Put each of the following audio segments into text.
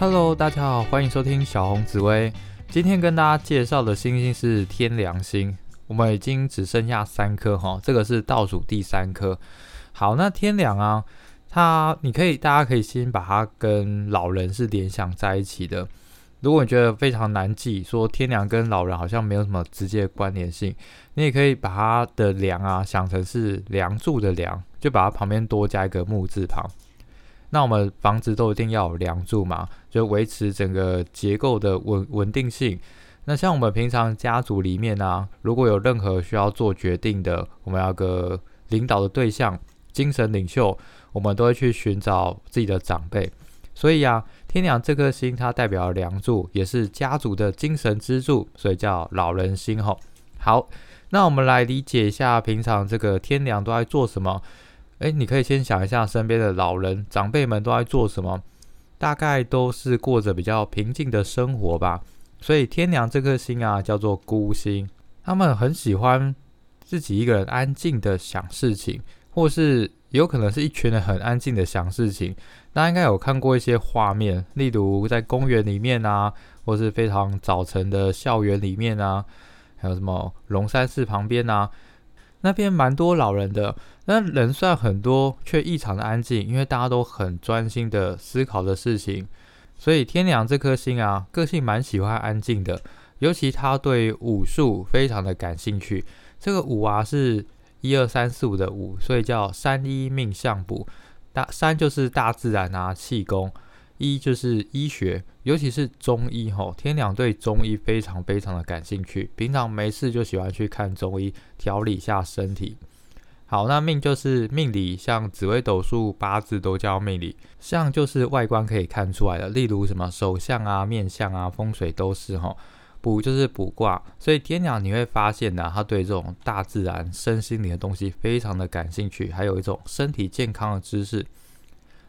Hello，大家好，欢迎收听小红紫薇。今天跟大家介绍的星星是天梁星，我们已经只剩下三颗哈，这个是倒数第三颗。好，那天梁啊，它你可以大家可以先把它跟老人是联想在一起的。如果你觉得非常难记，说天梁跟老人好像没有什么直接关联性，你也可以把它的梁啊想成是梁柱的梁，就把它旁边多加一个木字旁。那我们房子都一定要有梁柱嘛，就维持整个结构的稳稳定性。那像我们平常家族里面呢，如果有任何需要做决定的，我们要个领导的对象、精神领袖，我们都会去寻找自己的长辈。所以啊，天梁这颗星它代表梁柱，也是家族的精神支柱，所以叫老人星吼。好，那我们来理解一下平常这个天梁都在做什么。哎，你可以先想一下身边的老人长辈们都在做什么，大概都是过着比较平静的生活吧。所以天梁这颗星啊，叫做孤星，他们很喜欢自己一个人安静的想事情，或是有可能是一群人很安静的想事情。大家应该有看过一些画面，例如在公园里面啊，或是非常早晨的校园里面啊，还有什么龙山寺旁边啊。那边蛮多老人的，那人算很多，却异常的安静，因为大家都很专心的思考的事情。所以天梁这颗星啊，个性蛮喜欢安静的，尤其他对武术非常的感兴趣。这个武啊是一二三四五的武，所以叫三一命相卜。大三就是大自然啊，气功。一就是医学，尤其是中医吼，天两对中医非常非常的感兴趣，平常没事就喜欢去看中医调理一下身体。好，那命就是命理，像紫微斗数、八字都叫命理，像就是外观可以看出来的，例如什么手相啊、面相啊、风水都是吼。卜就是卜卦，所以天鸟你会发现呢，他对这种大自然、身心灵的东西非常的感兴趣，还有一种身体健康的知识。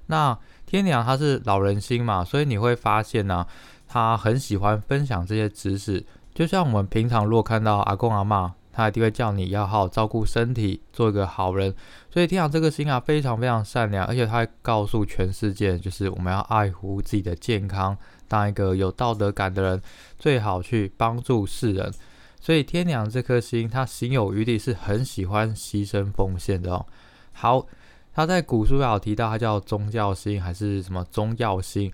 那天鸟他是老人心嘛，所以你会发现呢，他很喜欢分享这些知识。就像我们平常如果看到阿公阿妈，他一定会叫你要好好照顾身体，做一个好人。所以天梁这个星啊，非常非常善良，而且他会告诉全世界，就是我们要爱护自己的健康，当一个有道德感的人，最好去帮助世人。所以天梁这颗星，他心有余力，是很喜欢牺牲奉献的哦。好。他在古书有提到，他叫宗教星还是什么宗教星？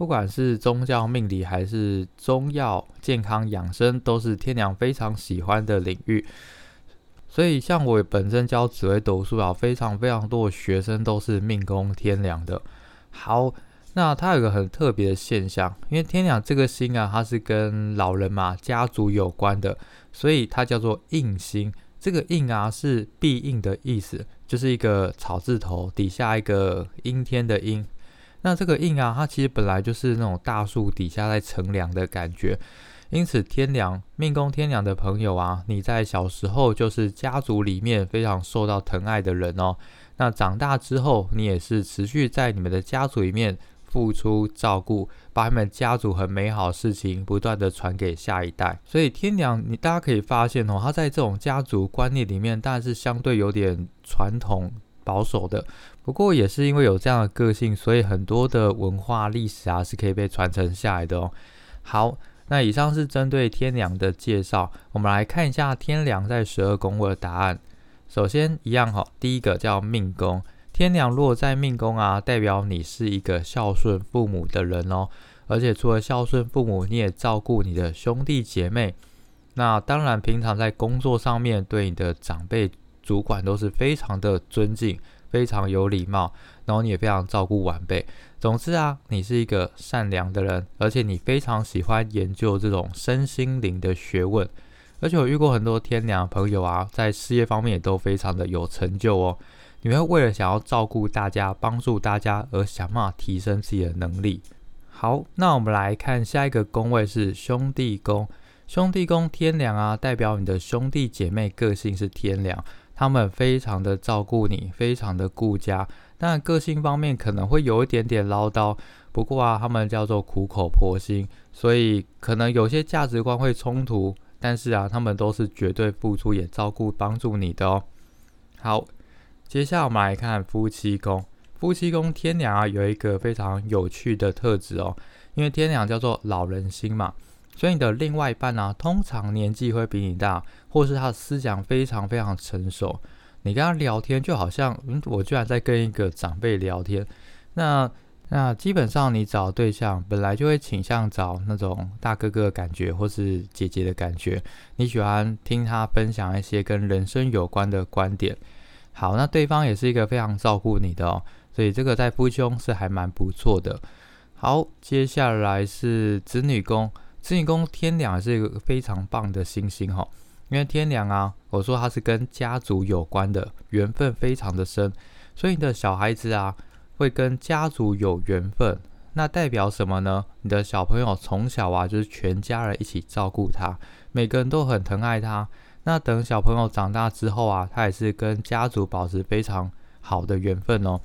不管是宗教命理还是中药健康养生，都是天良非常喜欢的领域。所以，像我本身教紫微斗数啊，非常非常多的学生都是命宫天良的。好，那它有个很特别的现象，因为天良这个星啊，它是跟老人嘛家族有关的，所以它叫做印星。这个印啊是必应的意思。就是一个草字头底下一个阴天的阴，那这个印啊，它其实本来就是那种大树底下在乘凉的感觉，因此天凉命宫天凉的朋友啊，你在小时候就是家族里面非常受到疼爱的人哦，那长大之后你也是持续在你们的家族里面。付出照顾，把他们家族很美好事情不断的传给下一代。所以天良，你大家可以发现哦，他在这种家族观念里面，当然是相对有点传统保守的。不过也是因为有这样的个性，所以很多的文化历史啊是可以被传承下来的哦。好，那以上是针对天良的介绍，我们来看一下天良在十二宫位的答案。首先一样哈，第一个叫命宫。天梁落在命宫啊，代表你是一个孝顺父母的人哦。而且除了孝顺父母，你也照顾你的兄弟姐妹。那当然，平常在工作上面对你的长辈、主管都是非常的尊敬，非常有礼貌。然后你也非常照顾晚辈。总之啊，你是一个善良的人，而且你非常喜欢研究这种身心灵的学问。而且我遇过很多天梁朋友啊，在事业方面也都非常的有成就哦。你会为了想要照顾大家、帮助大家而想办法提升自己的能力。好，那我们来看下一个宫位是兄弟宫。兄弟宫天良啊，代表你的兄弟姐妹个性是天良，他们非常的照顾你，非常的顾家。但个性方面可能会有一点点唠叨，不过啊，他们叫做苦口婆心，所以可能有些价值观会冲突。但是啊，他们都是绝对付出也照顾帮助你的哦。好。接下来我们来看夫妻宫。夫妻宫天梁啊，有一个非常有趣的特质哦。因为天梁叫做老人星嘛，所以你的另外一半呢，通常年纪会比你大，或是他的思想非常非常成熟。你跟他聊天就好像，嗯，我居然在跟一个长辈聊天。那那基本上你找对象本来就会倾向找那种大哥哥的感觉，或是姐姐的感觉。你喜欢听他分享一些跟人生有关的观点。好，那对方也是一个非常照顾你的哦，所以这个在夫妻宫是还蛮不错的。好，接下来是子女宫，子女宫天梁是一个非常棒的星星哈，因为天梁啊，我说它是跟家族有关的，缘分非常的深，所以你的小孩子啊会跟家族有缘分，那代表什么呢？你的小朋友从小啊就是全家人一起照顾他，每个人都很疼爱他。那等小朋友长大之后啊，他也是跟家族保持非常好的缘分哦。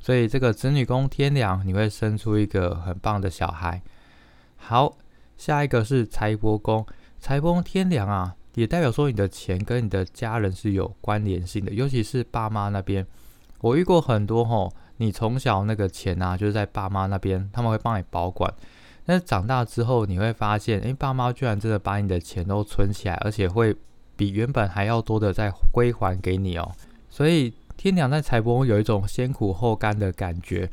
所以这个子女宫天梁，你会生出一个很棒的小孩。好，下一个是财帛宫，财帛天梁啊，也代表说你的钱跟你的家人是有关联性的，尤其是爸妈那边。我遇过很多吼，你从小那个钱啊，就是在爸妈那边，他们会帮你保管。但是长大之后，你会发现，哎，爸妈居然真的把你的钱都存起来，而且会。比原本还要多的再归还给你哦，所以天梁在财帛宫有一种先苦后甘的感觉。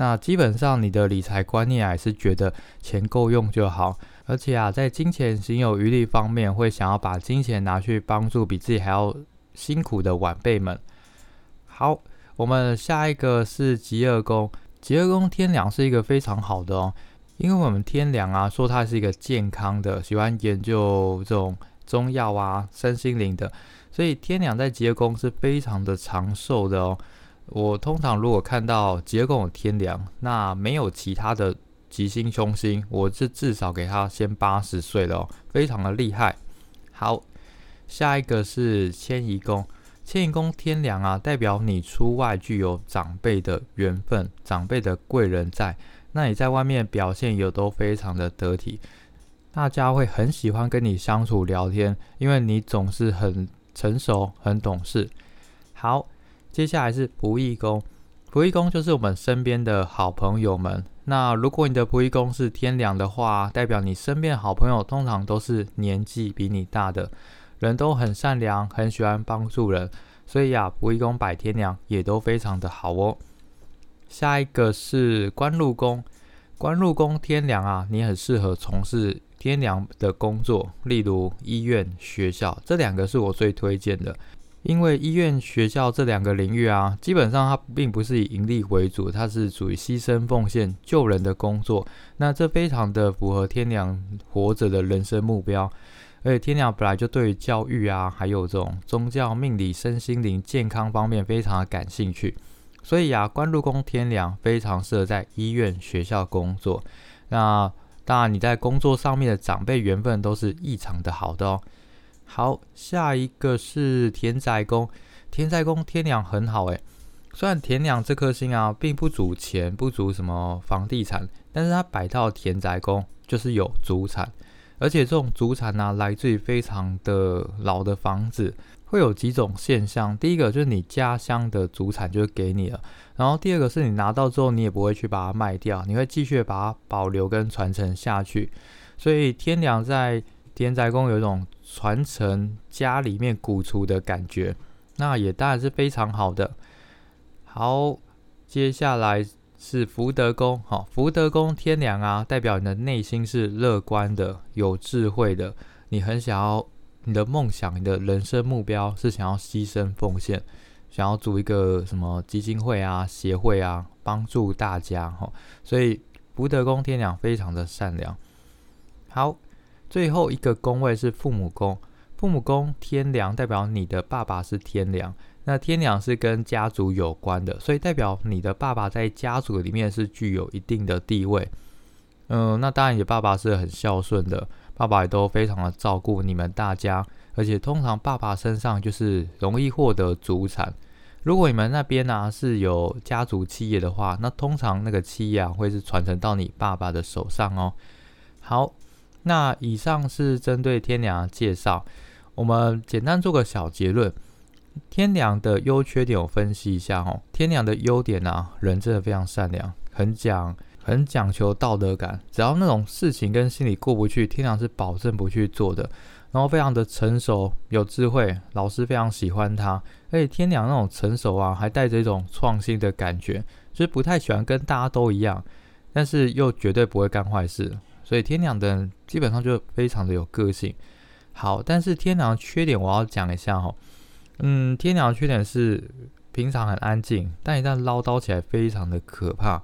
那基本上你的理财观念还是觉得钱够用就好，而且啊，在金钱行有余力方面，会想要把金钱拿去帮助比自己还要辛苦的晚辈们。好，我们下一个是极恶宫，极恶宫天梁是一个非常好的哦，因为我们天梁啊说它是一个健康的，喜欢研究这种。中药啊，身心灵的，所以天梁在结宫是非常的长寿的哦。我通常如果看到结宫天梁，那没有其他的吉星凶星，我是至少给他先八十岁了哦，非常的厉害。好，下一个是迁移宫，迁移宫天梁啊，代表你出外具有长辈的缘分，长辈的贵人在，那你在外面表现也都非常的得体。大家会很喜欢跟你相处聊天，因为你总是很成熟、很懂事。好，接下来是仆役宫，仆役宫就是我们身边的好朋友们。那如果你的仆役宫是天良的话，代表你身边好朋友通常都是年纪比你大的，人都很善良，很喜欢帮助人。所以呀，仆役宫摆天良也都非常的好哦。下一个是官禄宫，官禄宫天良啊，你很适合从事。天良的工作，例如医院、学校，这两个是我最推荐的。因为医院、学校这两个领域啊，基本上它并不是以盈利为主，它是属于牺牲奉献、救人的工作。那这非常的符合天良活着的人生目标。而且天良本来就对于教育啊，还有这种宗教、命理、身心灵健康方面非常的感兴趣。所以啊，官禄宫天良非常适合在医院、学校工作。那当然，你在工作上面的长辈缘分都是异常的好的哦。好，下一个是田宅宫，田宅宫天梁很好诶。虽然田梁这颗星啊，并不主钱，不主什么房地产，但是它摆到田宅宫就是有主产，而且这种主产呢，来自于非常的老的房子。会有几种现象，第一个就是你家乡的主产就给你了，然后第二个是你拿到之后，你也不会去把它卖掉，你会继续把它保留跟传承下去。所以天良在田宅宫有一种传承家里面古厝的感觉，那也当然是非常好的。好，接下来是福德宫，好，福德宫天良啊，代表你的内心是乐观的、有智慧的，你很想要。你的梦想，你的人生目标是想要牺牲奉献，想要组一个什么基金会啊、协会啊，帮助大家哈。所以福德宫天梁非常的善良。好，最后一个宫位是父母宫，父母宫天梁代表你的爸爸是天梁，那天梁是跟家族有关的，所以代表你的爸爸在家族里面是具有一定的地位。嗯，那当然你爸爸是很孝顺的。爸爸也都非常的照顾你们大家，而且通常爸爸身上就是容易获得祖产。如果你们那边呢是有家族企业的话，那通常那个企业啊会是传承到你爸爸的手上哦。好，那以上是针对天良的介绍，我们简单做个小结论。天良的优缺点我分析一下哦。天良的优点呢，人真的非常善良，很讲很讲求道德感，只要那种事情跟心里过不去，天良是保证不去做的。然后非常的成熟有智慧，老师非常喜欢他。而且天良那种成熟啊，还带着一种创新的感觉，就是不太喜欢跟大家都一样，但是又绝对不会干坏事。所以天良的人基本上就非常的有个性。好，但是天良的缺点我要讲一下哈。嗯，天良的缺点是平常很安静，但一旦唠叨起来非常的可怕。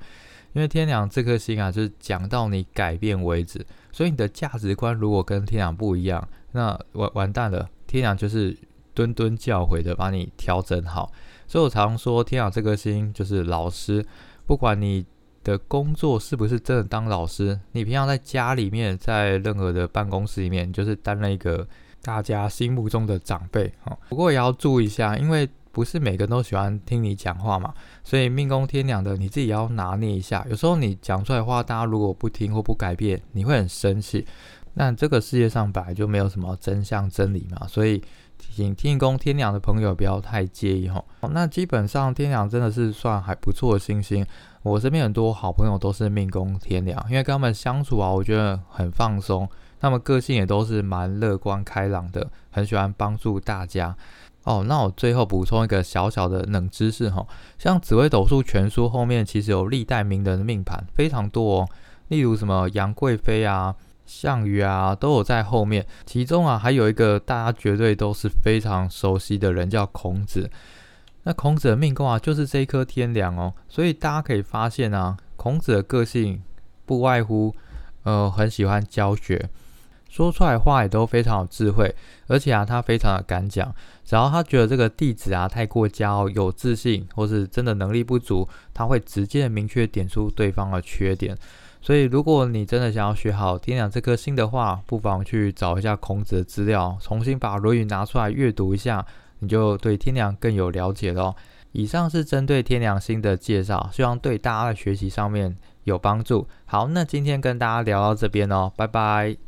因为天良这颗心啊，就是讲到你改变为止。所以你的价值观如果跟天良不一样，那完完蛋了，天良就是敦敦教诲的把你调整好。所以我常说，天良这颗心就是老师，不管你的工作是不是真的当老师，你平常在家里面，在任何的办公室里面，就是担任一个大家心目中的长辈。哦，不过也要注意一下，因为不是每个人都喜欢听你讲话嘛，所以命宫天良的你自己要拿捏一下。有时候你讲出来的话，大家如果不听或不改变，你会很生气。那这个世界上本来就没有什么真相真理嘛，所以请天宫天良的朋友不要太介意哈。那基本上天良真的是算还不错的星星，我身边很多好朋友都是命宫天良，因为跟他们相处啊，我觉得很放松，他们个性也都是蛮乐观开朗的，很喜欢帮助大家。哦，那我最后补充一个小小的冷知识哈，像紫微斗数全书后面其实有历代名人的命盘非常多哦，例如什么杨贵妃啊。项羽啊，都有在后面。其中啊，还有一个大家绝对都是非常熟悉的人，叫孔子。那孔子的命宫啊，就是这一颗天梁哦。所以大家可以发现啊，孔子的个性不外乎，呃，很喜欢教学，说出来话也都非常有智慧，而且啊，他非常的敢讲。只要他觉得这个弟子啊太过骄傲、有自信，或是真的能力不足，他会直接明确点出对方的缺点。所以，如果你真的想要学好天良这颗星的话，不妨去找一下孔子的资料，重新把《论语》拿出来阅读一下，你就对天良更有了解了。以上是针对天良心的介绍，希望对大家的学习上面有帮助。好，那今天跟大家聊到这边哦，拜拜。